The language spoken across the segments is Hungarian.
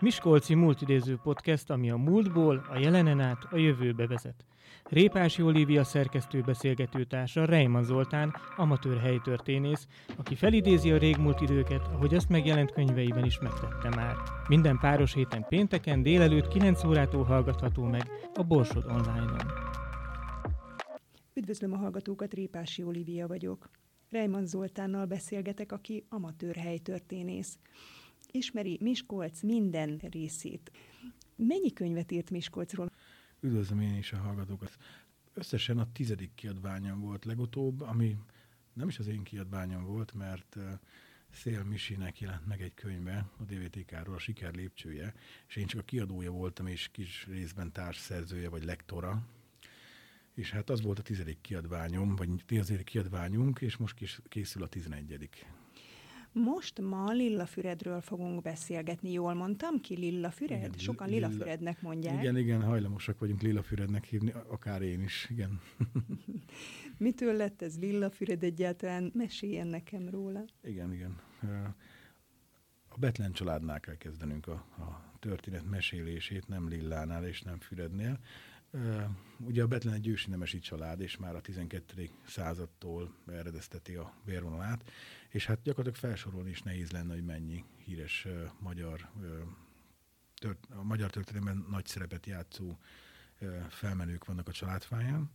Miskolci Multidéző Podcast, ami a múltból, a jelenen át, a jövőbe vezet. Répási Olivia szerkesztő beszélgetőtársa Reiman Zoltán, amatőr helytörténész, aki felidézi a régmúlt időket, ahogy azt megjelent könyveiben is megtette már. Minden páros héten pénteken délelőtt 9 órától hallgatható meg a Borsod online-on. Üdvözlöm a hallgatókat, Répási Olivia vagyok. Reiman Zoltánnal beszélgetek, aki amatőr helytörténész ismeri Miskolc minden részét. Mennyi könyvet írt Miskolcról? Üdvözlöm én is a hallgatókat. Összesen a tizedik kiadványom volt legutóbb, ami nem is az én kiadványom volt, mert Szél Misinek jelent meg egy könyve a DVTK-ról, a Siker lépcsője, és én csak a kiadója voltam, és kis részben társszerzője, vagy lektora, és hát az volt a tizedik kiadványom, vagy tizedik kiadványunk, és most készül a tizenegyedik. Most ma Lillafüredről fogunk beszélgetni. Jól mondtam ki, Lillafüred? Igen, Sokan Lilla, Lillafürednek mondják. Igen, igen, hajlamosak vagyunk Lillafürednek hívni, akár én is, igen. Mitől lett ez Lillafüred egyáltalán? Meséljen nekem róla. Igen, igen. A Betlen családnál kell kezdenünk a, a történet mesélését, nem Lillánál és nem Fürednél. Ugye a Betlen egy ősi nemesi család, és már a 12. századtól eredezteti a vérvonalát, és hát gyakorlatilag felsorolni is nehéz lenne, hogy mennyi híres magyar, tört, a magyar történelemben nagy szerepet játszó felmenők vannak a családfáján.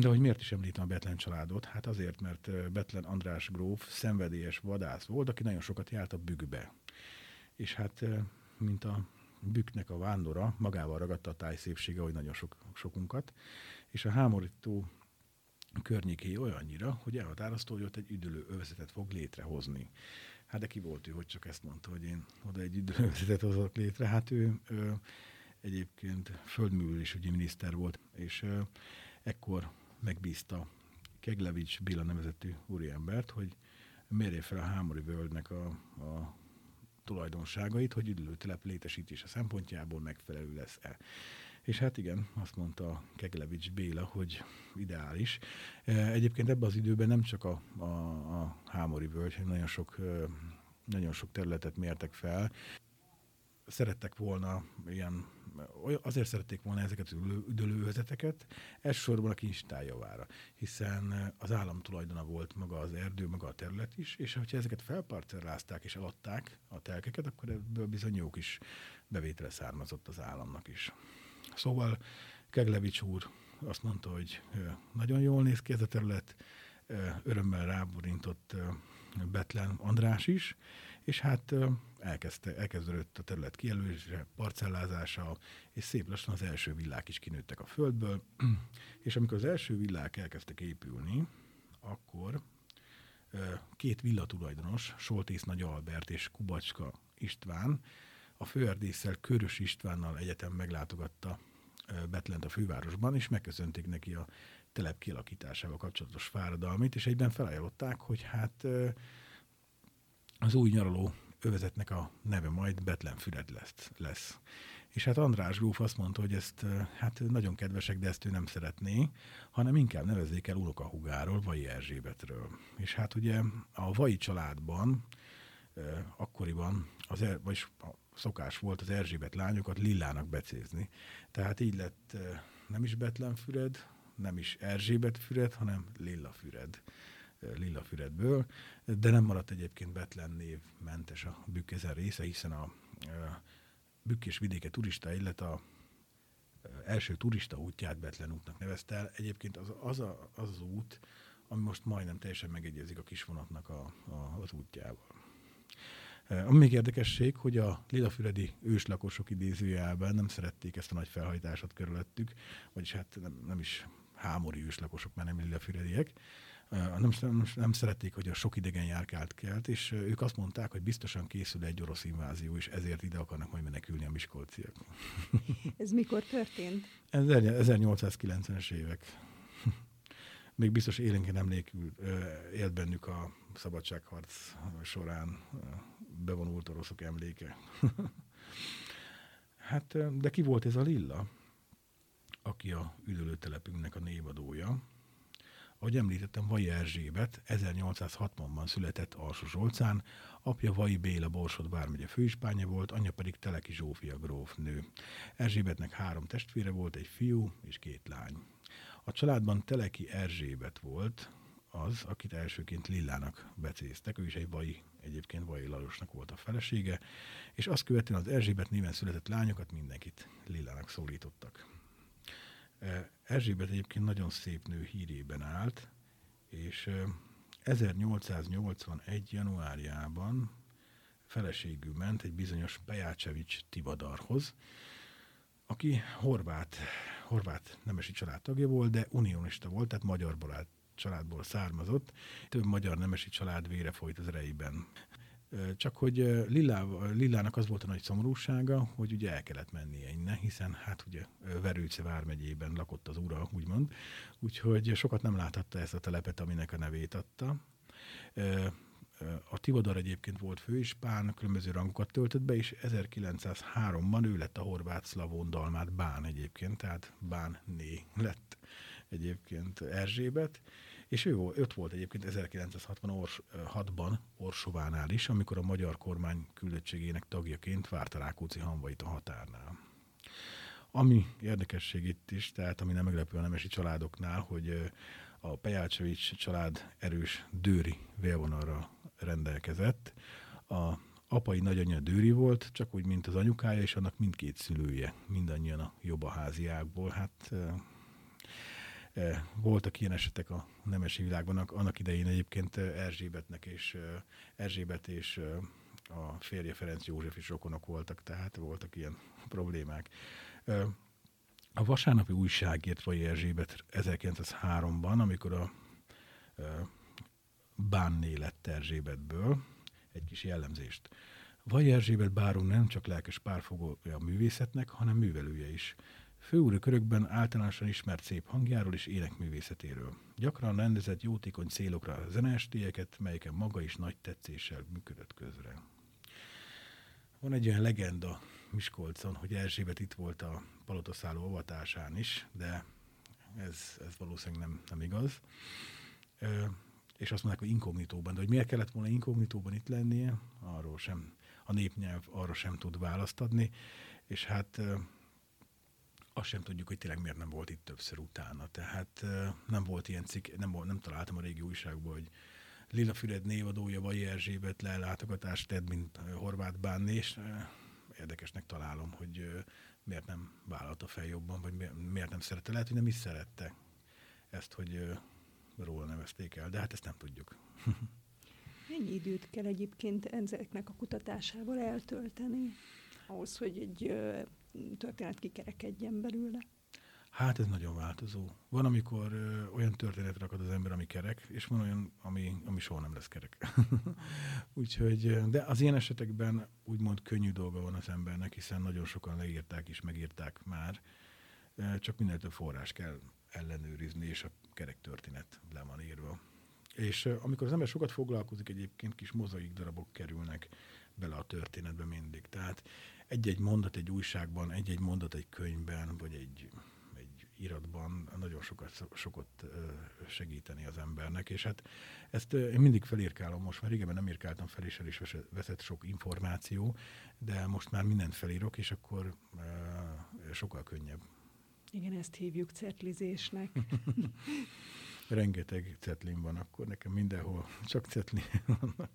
De hogy miért is említem a Betlen családot? Hát azért, mert Betlen András gróf szenvedélyes vadász volt, aki nagyon sokat járt a bükkbe. És hát, mint a bükknek a vándora magával ragadta a tájszépsége, hogy nagyon sok, sokunkat, és a hámorító környéké olyannyira, hogy elhatározta, hogy ott egy üdülő övezetet fog létrehozni. Hát de ki volt ő, hogy csak ezt mondta, hogy én oda egy üdülő övezetet hozok létre. Hát ő, ő egyébként földművelésügyi miniszter volt, és ő, ekkor megbízta Keglevics Béla nevezetű úriembert, hogy mérje fel a Hámori völgynek a, a tulajdonságait, hogy üdülőtelep létesítése szempontjából megfelelő lesz-e. És hát igen, azt mondta Keglevics Béla, hogy ideális. E, egyébként ebben az időben nem csak a, a, a Hámori völgy, nagyon sok, nagyon sok területet mértek fel, szerettek volna ilyen, azért szerették volna ezeket az üdülővezeteket, elsősorban a kincstár javára, hiszen az állam tulajdona volt maga az erdő, maga a terület is, és hogyha ezeket felparcellázták és eladták a telkeket, akkor ebből bizony jó kis bevétele származott az államnak is. Szóval Keglevics úr azt mondta, hogy nagyon jól néz ki ez a terület, örömmel ráborintott Betlen András is, és hát elkezdte, elkezdődött a terület kijelölése, parcellázása, és szép lassan az első villák is kinőttek a földből, és amikor az első villák elkezdtek épülni, akkor két villatulajdonos, Soltész Nagy Albert és Kubacska István, a főerdésszel Körös Istvánnal egyetem meglátogatta Betlent a fővárosban, és megköszönték neki a telep kialakításával kapcsolatos fáradalmit, és egyben felajánlották, hogy hát az új nyaraló övezetnek a neve majd Betlenfüred lesz, lesz. És hát András Gróf azt mondta, hogy ezt hát nagyon kedvesek, de ezt ő nem szeretné, hanem inkább nevezzék el unokahugáról, Vai Erzsébetről. És hát ugye a Vai családban akkoriban, az, er, vagyis szokás volt az Erzsébet lányokat Lillának becézni. Tehát így lett nem is Betlenfüred, nem is Erzsébet Füred, hanem Lilla Füred. Lilla Füredből, de nem maradt egyébként Betlen név mentes a Bükk ezen része, hiszen a, a Bükk és vidéke turista illet a első turista útját Betlen útnak nevezte el. Egyébként az az, a, az, az út, ami most majdnem teljesen megegyezik a kisvonatnak a, a, az útjával. Ami még érdekesség, hogy a lilafüredi őslakosok idézőjelben nem szerették ezt a nagy felhajtásot körülöttük, vagyis hát nem, nem is hámori őslakosok, mert nem lilafürediek, nem, nem, nem szerették, hogy a sok idegen járkált kelt, és ők azt mondták, hogy biztosan készül egy orosz invázió, és ezért ide akarnak majd menekülni a miskolciak. Ez mikor történt? 1890-es évek. Még biztos élénken emlékül élt bennük a szabadságharc során bevonult oroszok emléke. hát, de ki volt ez a Lilla, aki a üdülőtelepünknek a névadója? Ahogy említettem, Vai Erzsébet 1860-ban született Alsó Zsolcán, apja Vai Béla Borsod vármegye főispánya volt, anyja pedig Teleki Zsófia grófnő. Erzsébetnek három testvére volt, egy fiú és két lány. A családban Teleki Erzsébet volt, az, akit elsőként Lillának becéztek, ő is egy vai, egyébként Vai Lajosnak volt a felesége, és azt követően az Erzsébet néven született lányokat mindenkit Lillának szólítottak. Erzsébet egyébként nagyon szép nő hírében állt, és 1881. januárjában feleségül ment egy bizonyos Pejácsevics Tivadarhoz, aki horvát, horvát nemesi családtagja volt, de unionista volt, tehát magyar barát családból származott. Több magyar nemesi család vére folyt az erejében. Csak hogy Lillá, Lillának az volt a nagy szomorúsága, hogy ugye el kellett mennie innen, hiszen hát ugye Verőce vármegyében lakott az ura, úgymond, úgyhogy sokat nem láthatta ezt a telepet, aminek a nevét adta. A Tivadar egyébként volt főispán, különböző rangokat töltött be, és 1903-ban ő lett a horvát szlavón dalmát Bán egyébként, tehát Bán Né lett egyébként Erzsébet, és ő ott volt egyébként 1966-ban Orsovánál is, amikor a magyar kormány küldöttségének tagjaként várta Rákóczi Hanvait a határnál. Ami érdekesség itt is, tehát ami nem meglepő a nemesi családoknál, hogy a Pejácsevics család erős dőri vélvonalra rendelkezett. A apai nagyanyja dőri volt, csak úgy, mint az anyukája, és annak mindkét szülője, mindannyian a jobb a háziákból. Hát voltak ilyen esetek a nemesi világban, annak idején egyébként Erzsébetnek és Erzsébet és a férje Ferenc József is rokonok voltak, tehát voltak ilyen problémák. A vasárnapi újságért vagy Erzsébet 1903-ban, amikor a Bánné lett Erzsébetből, egy kis jellemzést. Vaj Erzsébet báró nem csak lelkes párfogója a művészetnek, hanem művelője is. Főúri körökben általánosan ismert szép hangjáról és énekművészetéről. Gyakran rendezett jótékony célokra zeneestélyeket, melyeken maga is nagy tetszéssel működött közre. Van egy olyan legenda Miskolcon, hogy Erzsébet itt volt a palotaszálló avatásán is, de ez, ez valószínűleg nem, nem igaz. Ö, és azt mondják, hogy inkognitóban. De hogy miért kellett volna inkognitóban itt lennie, arról sem, a népnyelv arra sem tud választ adni. És hát azt sem tudjuk, hogy tényleg miért nem volt itt többször utána. Tehát nem volt ilyen cikk, nem, nem találtam a régi újságban, hogy Lila Füred névadója vagy Erzsébet lelátogatást tett, mint Horváth Bánni, és érdekesnek találom, hogy miért nem vállalta fel jobban, vagy miért nem szerette. Lehet, hogy nem is szerette ezt, hogy róla nevezték el, de hát ezt nem tudjuk. Mennyi időt kell egyébként ezeknek a kutatásával eltölteni, ahhoz, hogy egy történet kikerekedjen belőle? Hát ez nagyon változó. Van, amikor ö, olyan történetre akad az ember, ami kerek, és van olyan, ami, ami soha nem lesz kerek. Úgyhogy, de az ilyen esetekben úgymond könnyű dolga van az embernek, hiszen nagyon sokan leírták és megírták már, csak minél több forrás kell ellenőrizni, és a kerek történet le van írva. És amikor az ember sokat foglalkozik, egyébként kis mozaik darabok kerülnek bele a történetbe mindig. Tehát egy-egy mondat egy újságban, egy-egy mondat egy könyvben, vagy egy, egy iratban nagyon sokat, sokat segíteni az embernek, és hát ezt én mindig felírkálom most, már régebben nem írkáltam fel, és el is veszett sok információ, de most már mindent felírok, és akkor sokkal könnyebb. Igen, ezt hívjuk cetlizésnek. Rengeteg cetlin van, akkor nekem mindenhol csak cetlin vannak.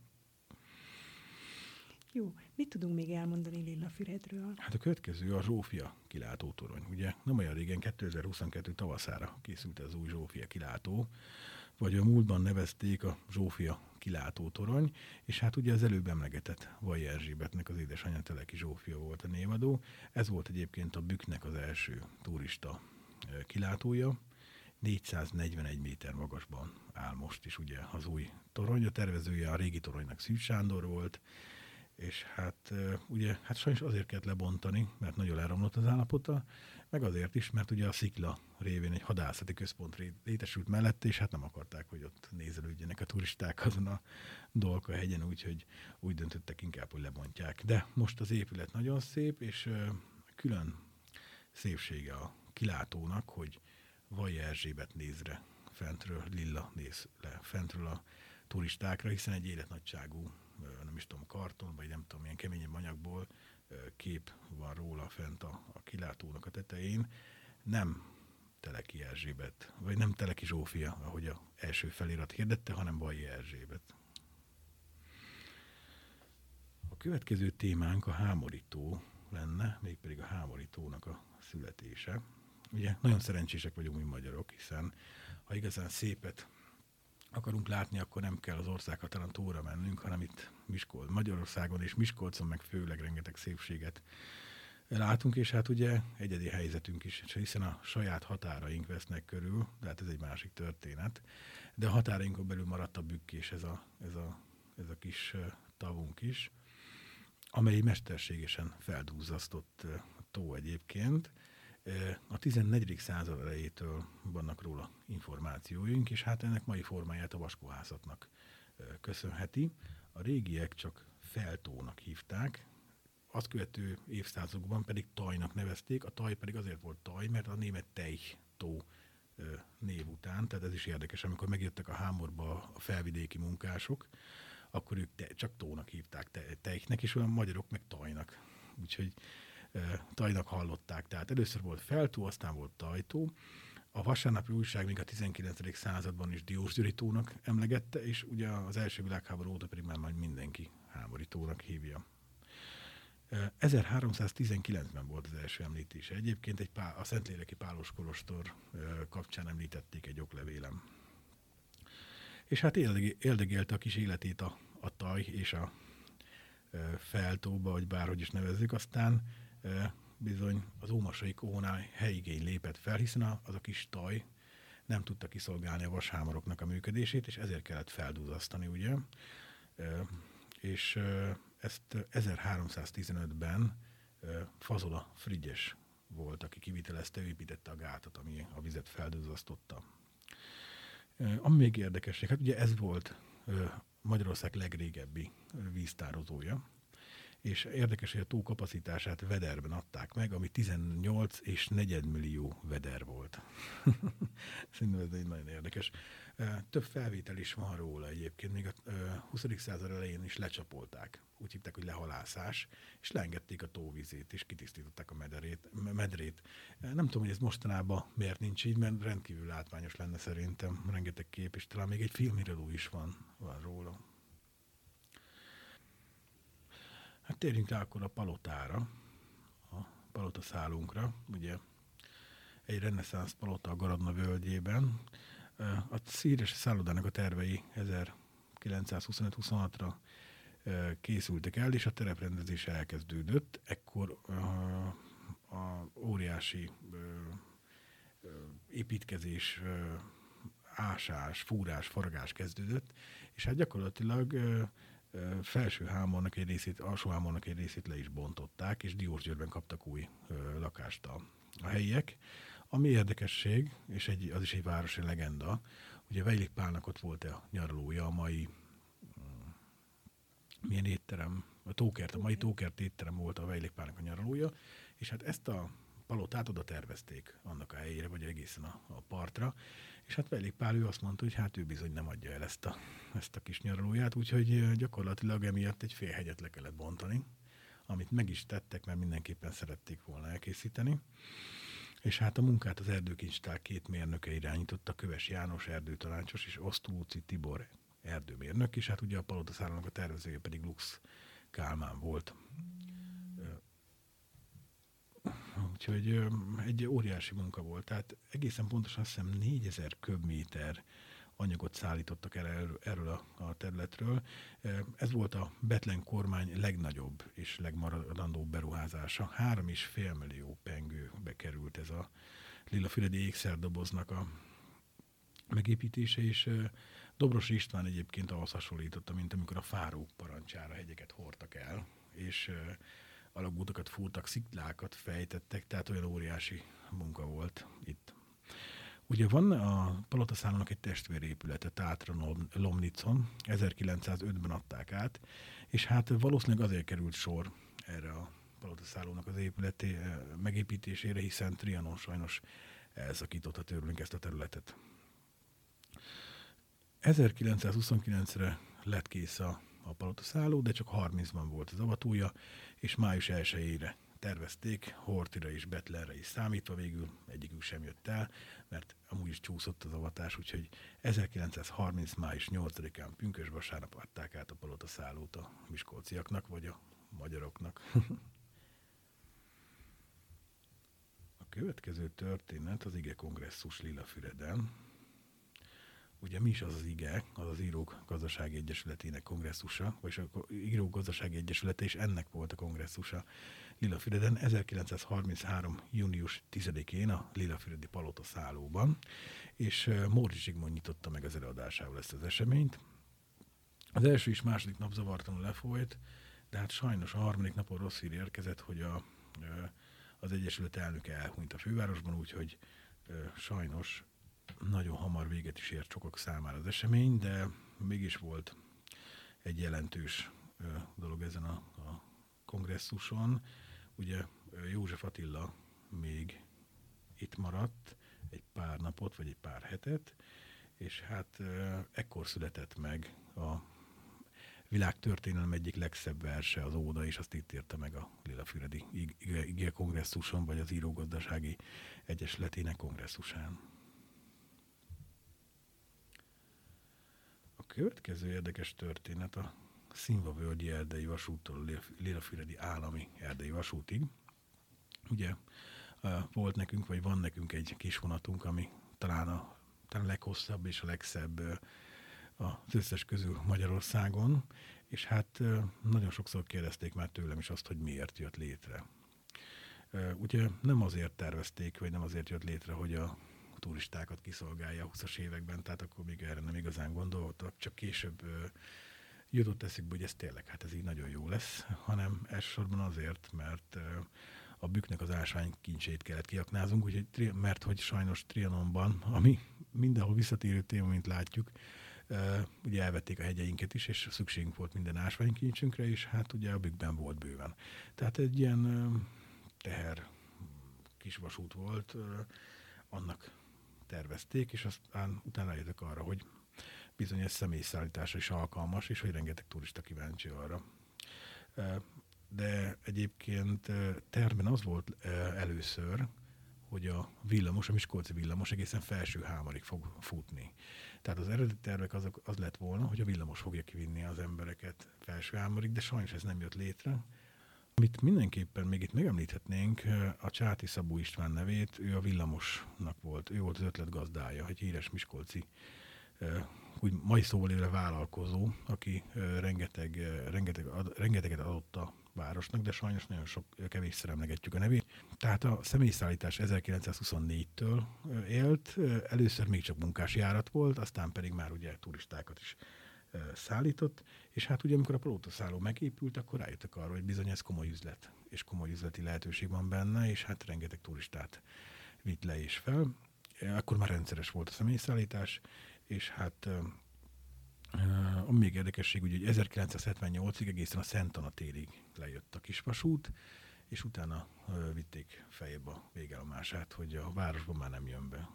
Jó, mit tudunk még elmondani Lilla Füredről? Hát a következő a Zsófia kilátótorony. Ugye nem olyan régen, 2022 tavaszára készült az új Zsófia kilátó, vagy a múltban nevezték a Zsófia kilátótorony, és hát ugye az előbb emlegetett Vaj Erzsébetnek az édesanyja Teleki Zsófia volt a névadó. Ez volt egyébként a Büknek az első turista kilátója. 441 méter magasban áll most is ugye az új torony. A tervezője a régi toronynak Szűcs Sándor volt, és hát ugye hát sajnos azért kellett lebontani, mert nagyon elromlott az állapota, meg azért is, mert ugye a szikla révén egy hadászati központ létesült mellett, és hát nem akarták, hogy ott nézelődjenek a turisták azon a Dolka hegyen, úgyhogy úgy döntöttek inkább, hogy lebontják. De most az épület nagyon szép, és külön szépsége a kilátónak, hogy Vaj Erzsébet nézre fentről lilla néz le, fentről a turistákra, hiszen egy életnagyságú, nem is tudom, karton, vagy nem tudom, milyen keményebb anyagból kép van róla fent a, a kilátónak a tetején. Nem Teleki Erzsébet, vagy nem Teleki Zsófia, ahogy a első felirat hirdette, hanem Bajai Erzsébet. A következő témánk a hámorító lenne, mégpedig a hámorítónak a születése. Ugye nagyon szerencsések vagyunk mi magyarok, hiszen ha igazán szépet akarunk látni, akkor nem kell az ország határán túlra mennünk, hanem itt Miskolc, Magyarországon és Miskolcon meg főleg rengeteg szépséget látunk, és hát ugye egyedi helyzetünk is, hiszen a saját határaink vesznek körül, de hát ez egy másik történet, de a határainkon belül maradt a bükkés ez a, ez a, ez a kis tavunk is, amely mesterségesen feldúzasztott tó egyébként. A 14. század elejétől vannak róla információink, és hát ennek mai formáját a vaskóhászatnak köszönheti. A régiek csak feltónak hívták, azt követő évszázadokban pedig tajnak nevezték, a taj pedig azért volt taj, mert a német tej tó név után, tehát ez is érdekes, amikor megjöttek a hámorba a felvidéki munkások, akkor ők te, csak tónak hívták te, tejknek, és olyan magyarok meg tajnak. Úgyhogy tajnak hallották. Tehát először volt feltó, aztán volt tajtó. A vasárnapi újság még a 19. században is Diósgyőri tónak emlegette, és ugye az első világháború óta pedig már majd mindenki háborítónak hívja. 1319-ben volt az első említése. Egyébként egy pál, a Szentléleki Pálos Kolostor kapcsán említették egy oklevélem. És hát éldegélte a kis életét a, a taj és a feltóba, vagy bárhogy is nevezzük, aztán bizony az ómasai kónál helyigény lépett fel, hiszen az a kis taj nem tudta kiszolgálni a vashámoroknak a működését, és ezért kellett feldúzasztani, ugye? És ezt 1315-ben Fazola Frigyes volt, aki kivitelezte, építette a gátat, ami a vizet feldúzasztotta. Ami még érdekesség, hát ugye ez volt Magyarország legrégebbi víztározója, és érdekes, hogy a tó vederben adták meg, ami 18 és 4 millió veder volt. Szerintem ez egy nagyon érdekes. Több felvétel is van róla egyébként, még a 20. század elején is lecsapolták. Úgy hívták, hogy lehalászás, és leengedték a tóvizét, és kitisztították a mederét, medrét. Nem tudom, hogy ez mostanában miért nincs így, mert rendkívül látványos lenne szerintem, rengeteg kép, és talán még egy filmiradó is van, van róla. Hát térjünk rá akkor a palotára, a palota szálunkra, ugye egy reneszánsz palota a Garadna völgyében. A szíres szállodának a tervei 1925-26-ra készültek el, és a tereprendezés elkezdődött. Ekkor a óriási építkezés, ásás, fúrás, faragás kezdődött, és hát gyakorlatilag felső hámornak egy részét, alsó hámornak egy részét le is bontották, és Diósgyőrben kaptak új lakást a, a helyiek. Ami érdekesség, és egy, az is egy városi legenda, ugye Vejlik Pálnak ott volt a nyaralója, a mai mm, milyen étterem, a tókert, a mai tókert étterem volt a Vejlik Pálnak a nyaralója, és hát ezt a palotát oda tervezték annak a helyére, vagy egészen a, a partra, és hát Velik Pál ő azt mondta, hogy hát ő bizony nem adja el ezt a, ezt a kis nyaralóját, úgyhogy gyakorlatilag emiatt egy fél hegyet le kellett bontani, amit meg is tettek, mert mindenképpen szerették volna elkészíteni. És hát a munkát az erdőkincstár két mérnöke irányította, Köves János erdőtanácsos és Osztúci Tibor erdőmérnök, és hát ugye a palotaszállónak a tervezője pedig Lux Kálmán volt. Úgyhogy egy óriási munka volt. Tehát egészen pontosan azt hiszem 4000 köbméter anyagot szállítottak el erről a, a területről. Ez volt a Betlen kormány legnagyobb és legmaradandóbb beruházása. 3,5 millió pengőbe került ez a lilafüredi ékszerdoboznak a megépítése, és Dobros István egyébként ahhoz hasonlította, mint amikor a fárók parancsára hegyeket hordtak el, és alagútokat fúrtak, sziklákat fejtettek, tehát olyan óriási munka volt itt. Ugye van a Palotaszállónak egy testvérépülete Tátra Lomnicon, 1905-ben adták át, és hát valószínűleg azért került sor erre a Palotaszállónak az épületé eh, megépítésére, hiszen Trianon sajnos elszakította tőlünk ezt a területet. 1929-re lett kész a, a palotaszálló, de csak 30-ban volt az avatója, és május 1-ére tervezték, Hortira és Betlerre is számítva, végül egyikük sem jött el, mert amúgy is csúszott az avatás, úgyhogy 1930. május 8-án pünkös vasárnap adták át a palotaszállót a miskolciaknak, vagy a magyaroknak. a következő történet az Ige Kongresszus Lilafüreden, ugye mi is az az IGE, az az Írók Gazdasági Egyesületének kongresszusa, vagy a Írók Gazdasági Egyesülete, és ennek volt a kongresszusa Lilafüreden 1933. június 10-én a Lilafüredi Palota szállóban, és Móri Zsigmond nyitotta meg az előadásával ezt az eseményt. Az első és második nap zavartanul lefolyt, de hát sajnos a harmadik napon rossz hír érkezett, hogy a, az Egyesület elnöke elhunyt a fővárosban, úgyhogy sajnos nagyon hamar véget is ért sokak számára az esemény, de mégis volt egy jelentős dolog ezen a, a kongresszuson. Ugye József Attila még itt maradt egy pár napot, vagy egy pár hetet, és hát ekkor született meg a világtörténelem egyik legszebb verse, az Óda, és azt itt írta meg a Lilafüredi IG kongresszuson, vagy az Írógazdasági Egyesületének kongresszusán. Következő érdekes történet a Színvavölgyi Erdei Vasúttól Lélafüredi Állami Erdei Vasútig. Ugye volt nekünk, vagy van nekünk egy kis vonatunk, ami talán a, talán a leghosszabb és a legszebb az összes közül Magyarországon, és hát nagyon sokszor kérdezték már tőlem is azt, hogy miért jött létre. Ugye nem azért tervezték, vagy nem azért jött létre, hogy a turistákat kiszolgálja a 20-as években, tehát akkor még erre nem igazán gondoltak, csak később jutott eszükbe, hogy ez tényleg, hát ez így nagyon jó lesz, hanem elsősorban azért, mert a büknek az ásvány kincsét kellett kiaknázunk, úgyhogy, mert hogy sajnos Trianonban, ami mindenhol visszatérő téma, mint látjuk, ugye elvették a hegyeinket is, és szükségünk volt minden ásványkincsünkre, és hát ugye a bükkben volt bőven. Tehát egy ilyen teher kisvasút volt, annak tervezték, és aztán utána jöttek arra, hogy bizonyos személyszállításra is alkalmas, és hogy rengeteg turista kíváncsi arra. De egyébként terben az volt először, hogy a villamos, a Miskolci villamos egészen felső hámarig fog futni. Tehát az eredeti tervek az, az lett volna, hogy a villamos fogja kivinni az embereket felső hámarig, de sajnos ez nem jött létre. Amit mindenképpen még itt megemlíthetnénk, a Csáti Szabó István nevét, ő a villamosnak volt, ő volt az ötlet gazdája, egy híres miskolci úgy mai szóval élve vállalkozó, aki rengeteg, rengeteg, rengeteget adott a városnak, de sajnos nagyon sok kevésszer emlegetjük a nevét. Tehát a személyszállítás 1924-től élt, először még csak munkásjárat volt, aztán pedig már ugye turistákat is szállított, és hát ugye amikor a Prótoszálló megépült, akkor rájöttek arra, hogy bizony ez komoly üzlet, és komoly üzleti lehetőség van benne, és hát rengeteg turistát vitt le és fel. Akkor már rendszeres volt a személyszállítás, és hát Uh, még érdekesség, ugye, hogy 1978-ig egészen a Szent Anna térig lejött a kisvasút, és utána vitték fejébe a végállomását, hogy a városban már nem jön be.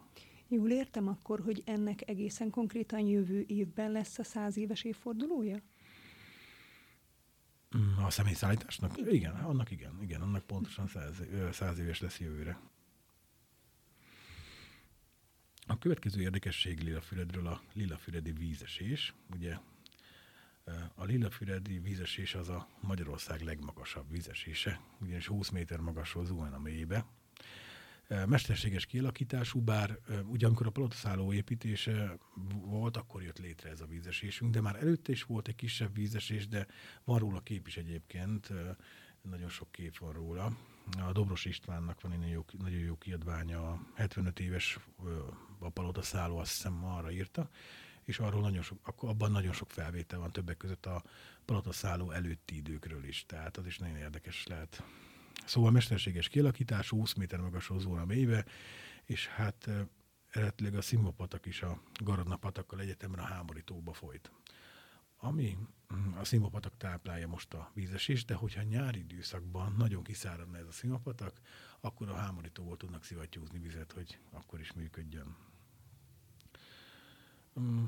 Jól értem akkor, hogy ennek egészen konkrétan jövő évben lesz a száz éves évfordulója? Mm, a személyszállításnak? Igen. annak igen, igen, annak pontosan száz, száz éves lesz jövőre. A következő érdekesség Lilafüredről a Lilafüredi vízesés. Ugye a Lilafüredi vízesés az a Magyarország legmagasabb vízesése, ugyanis 20 méter magasról zuhan a mélybe. Mesterséges kialakítású, bár ugye amikor a palotaszálló építése volt, akkor jött létre ez a vízesésünk, de már előtte is volt egy kisebb vízesés, de van róla kép is egyébként, nagyon sok kép van róla. A Dobros Istvánnak van egy nagyon jó, kiadványa, 75 éves a Palota szálló, azt hiszem arra írta, és arról nagyon sok, akkor abban nagyon sok felvétel van, többek között a Palota szálló előtti időkről is, tehát az is nagyon érdekes lehet. Szóval mesterséges kialakítás, 20 méter magasról zóna mélybe, és hát eredetileg a Szimvapatak is a Garadna patakkal egyetemre a Hámori tóba folyt. Ami mm, a Szimvapatak táplálja most a vízesés, de hogyha nyári időszakban nagyon kiszáradna ez a Szimvapatak, akkor a Hámori tóból tudnak szivattyúzni vizet, hogy akkor is működjön. Mm,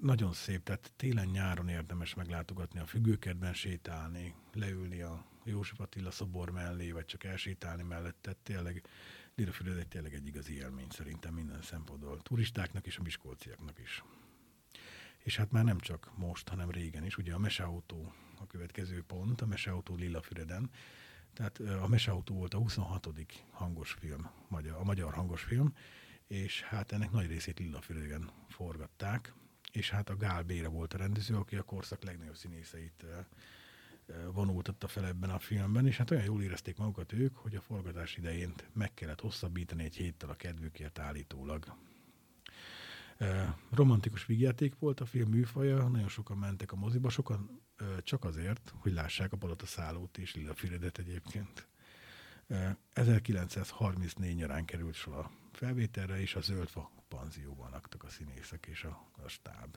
nagyon szép, tehát télen-nyáron érdemes meglátogatni a függőkertben, sétálni, leülni a József Attila szobor mellé, vagy csak elsétálni mellette. Tényleg Lirafüred egy tényleg egy igazi élmény szerintem minden szempontból. Turistáknak és a miskolciaknak is. És hát már nem csak most, hanem régen is. Ugye a Meseautó a következő pont, a Meseautó Lillafüreden. Tehát a Meseautó volt a 26. hangos film, a magyar hangos film, és hát ennek nagy részét Lillafüreden forgatták, és hát a Gál Béra volt a rendező, aki a korszak legnagyobb színészeit vonultatta fel ebben a filmben, és hát olyan jól érezték magukat ők, hogy a forgatás idején meg kellett hosszabbítani egy héttel a kedvükért állítólag. Romantikus vígjáték volt a film műfaja, nagyon sokan mentek a moziba, sokan csak azért, hogy lássák a Palota szállót és Lilla Füredet egyébként. 1934 nyarán került sor a felvételre, és a Zöldfa panzióban laktak a színészek és a, a stáb.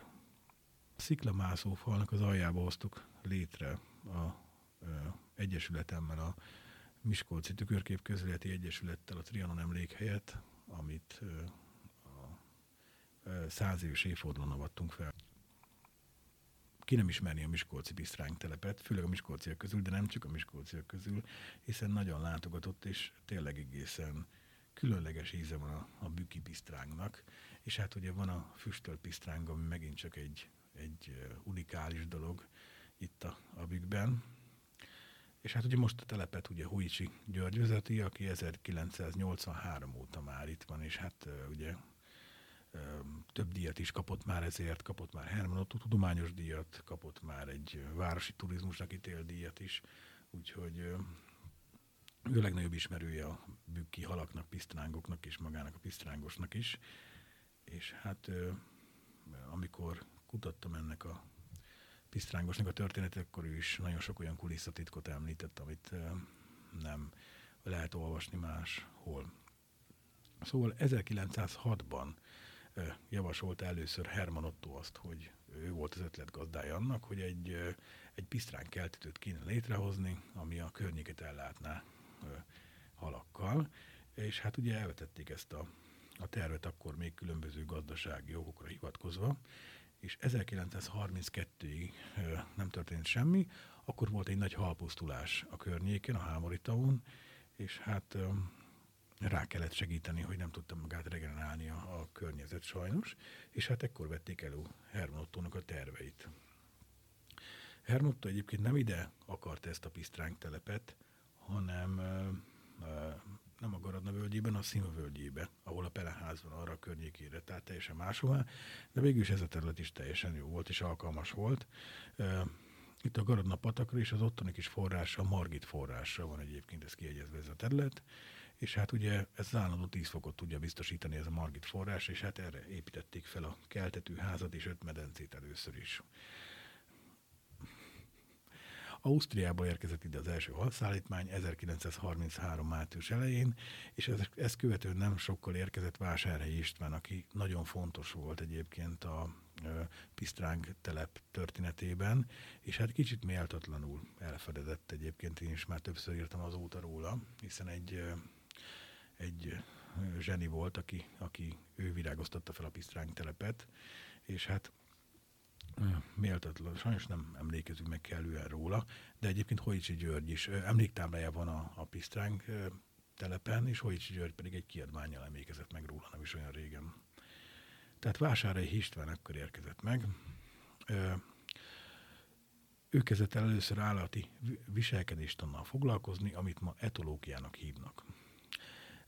A sziklamászó falnak az aljába hoztuk létre a egyesületemmel, a Miskolci Tükörkép Közületi Egyesülettel a Trianon emlékhelyet, amit a száz éves évfordulón avattunk fel. Ki nem ismerni a Miskolci Bisztránk telepet, főleg a Miskolciak közül, de nem csak a Miskolciak közül, hiszen nagyon látogatott, és tényleg egészen különleges íze van a, a büki pisztrángnak, és hát ugye van a füstölt pisztráng, ami megint csak egy, egy unikális dolog itt a, a bükkben. És hát ugye most a telepet ugye Huicsi György vezeti, aki 1983 óta már itt van, és hát ugye több díjat is kapott már ezért, kapott már Herman Otto tudományos díjat, kapott már egy városi turizmusnak ítélt díjat is, úgyhogy ő a legnagyobb ismerője a bükki halaknak, pisztrángoknak és magának a pisztrángosnak is. És hát amikor kutattam ennek a pisztrángosnak a ő is nagyon sok olyan kulisszatitkot említett, amit nem lehet olvasni máshol. Szóval 1906-ban javasolta először Herman Otto azt, hogy ő volt az ötlet gazdája annak, hogy egy, egy pisztrán keltetőt kéne létrehozni, ami a környéket ellátná halakkal, és hát ugye elvetették ezt a, a tervet akkor még különböző gazdasági okokra hivatkozva, és 1932-ig nem történt semmi, akkor volt egy nagy halpusztulás a környéken, a Hámori és hát rá kellett segíteni, hogy nem tudta magát regenerálni a, a környezet sajnos, és hát ekkor vették elő Herman Ottónak a terveit. Herman Otto egyébként nem ide akart ezt a pisztránk telepet, hanem nem a Garadna völgyében, a Szima völgyébe, ahol a Peleház van arra a környékére, tehát teljesen máshová, de végül is ez a terület is teljesen jó volt és alkalmas volt. Itt a Garadna patakra és az ottani kis forrása, a Margit forrása van egyébként, ez kiegyezve ez a terület, és hát ugye ez állandó 10 fokot tudja biztosítani ez a Margit forrás, és hát erre építették fel a keltető házat és öt medencét először is. Ausztriából érkezett ide az első halszállítmány 1933 március elején, és ez, követően nem sokkal érkezett Vásárhelyi István, aki nagyon fontos volt egyébként a Pisztránk telep történetében, és hát kicsit méltatlanul elfedezett egyébként, én is már többször írtam azóta róla, hiszen egy, egy zseni volt, aki, aki ő virágoztatta fel a Pisztránk telepet, és hát méltatlan, sajnos nem emlékezünk meg kellően róla, de egyébként Hojicsi György is emléktáblája van a, a Pisztránk telepen, és Hojicsi György pedig egy kiadványjal emlékezett meg róla, nem is olyan régen. Tehát Vásárai István akkor érkezett meg. Ő kezdett el először állati viselkedéstannal foglalkozni, amit ma etológiának hívnak.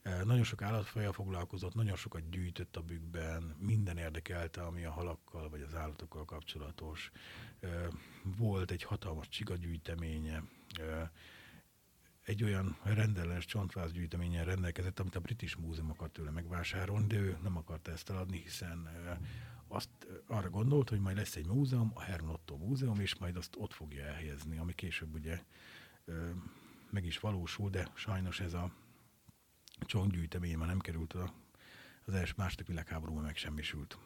Nagyon sok állatfajjal foglalkozott, nagyon sokat gyűjtött a bükkben, minden érdekelte, ami a halakkal vagy az állatokkal kapcsolatos. Volt egy hatalmas csigagyűjteménye, egy olyan rendellenes gyűjteményen rendelkezett, amit a British Múzeum akart tőle megvásárolni, de ő nem akarta ezt eladni, hiszen azt arra gondolt, hogy majd lesz egy múzeum, a Herman Otto Múzeum, és majd azt ott fogja elhelyezni, ami később ugye meg is valósul, de sajnos ez a csontgyűjtemény már nem került a, az első második világháborúban megsemmisült.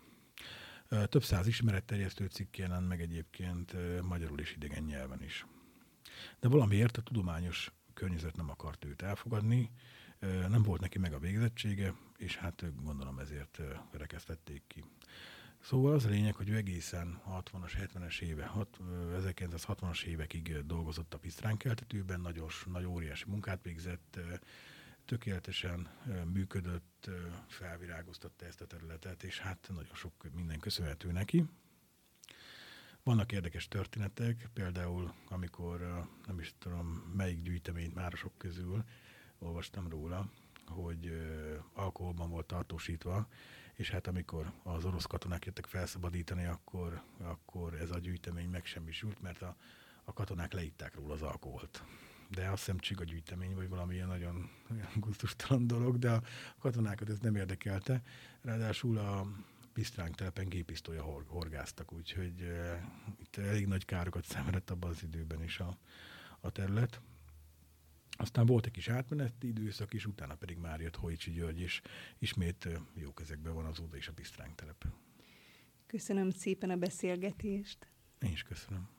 Több száz ismeretterjesztő cikk jelent meg egyébként magyarul és idegen nyelven is. De valamiért a tudományos környezet nem akart őt elfogadni, nem volt neki meg a végzettsége, és hát gondolom ezért rekesztették ki. Szóval az a lényeg, hogy ő egészen 60-as, 70-es éve, 1960-as évekig dolgozott a pisztránkeltetőben, nagyon, nagy óriási munkát végzett, tökéletesen működött, felvirágoztatta ezt a területet, és hát nagyon sok minden köszönhető neki. Vannak érdekes történetek, például amikor nem is tudom melyik gyűjteményt márosok közül olvastam róla, hogy alkoholban volt tartósítva, és hát amikor az orosz katonák jöttek felszabadítani, akkor, akkor ez a gyűjtemény megsemmisült, mert a, a katonák leitták róla az alkoholt. De azt hiszem csiga gyűjtemény, vagy valamilyen nagyon gusztustalan dolog, de a katonákat ez nem érdekelte. Ráadásul a pisztránk telepen gépisztolya horgáztak, úgyhogy uh, itt elég nagy károkat szenvedett abban az időben is a, a terület. Aztán volt egy kis átmeneti időszak, és utána pedig már jött Hojcsi György, és ismét jó kezekben van az Óda és a Pisztránk telep. Köszönöm szépen a beszélgetést. Én is köszönöm.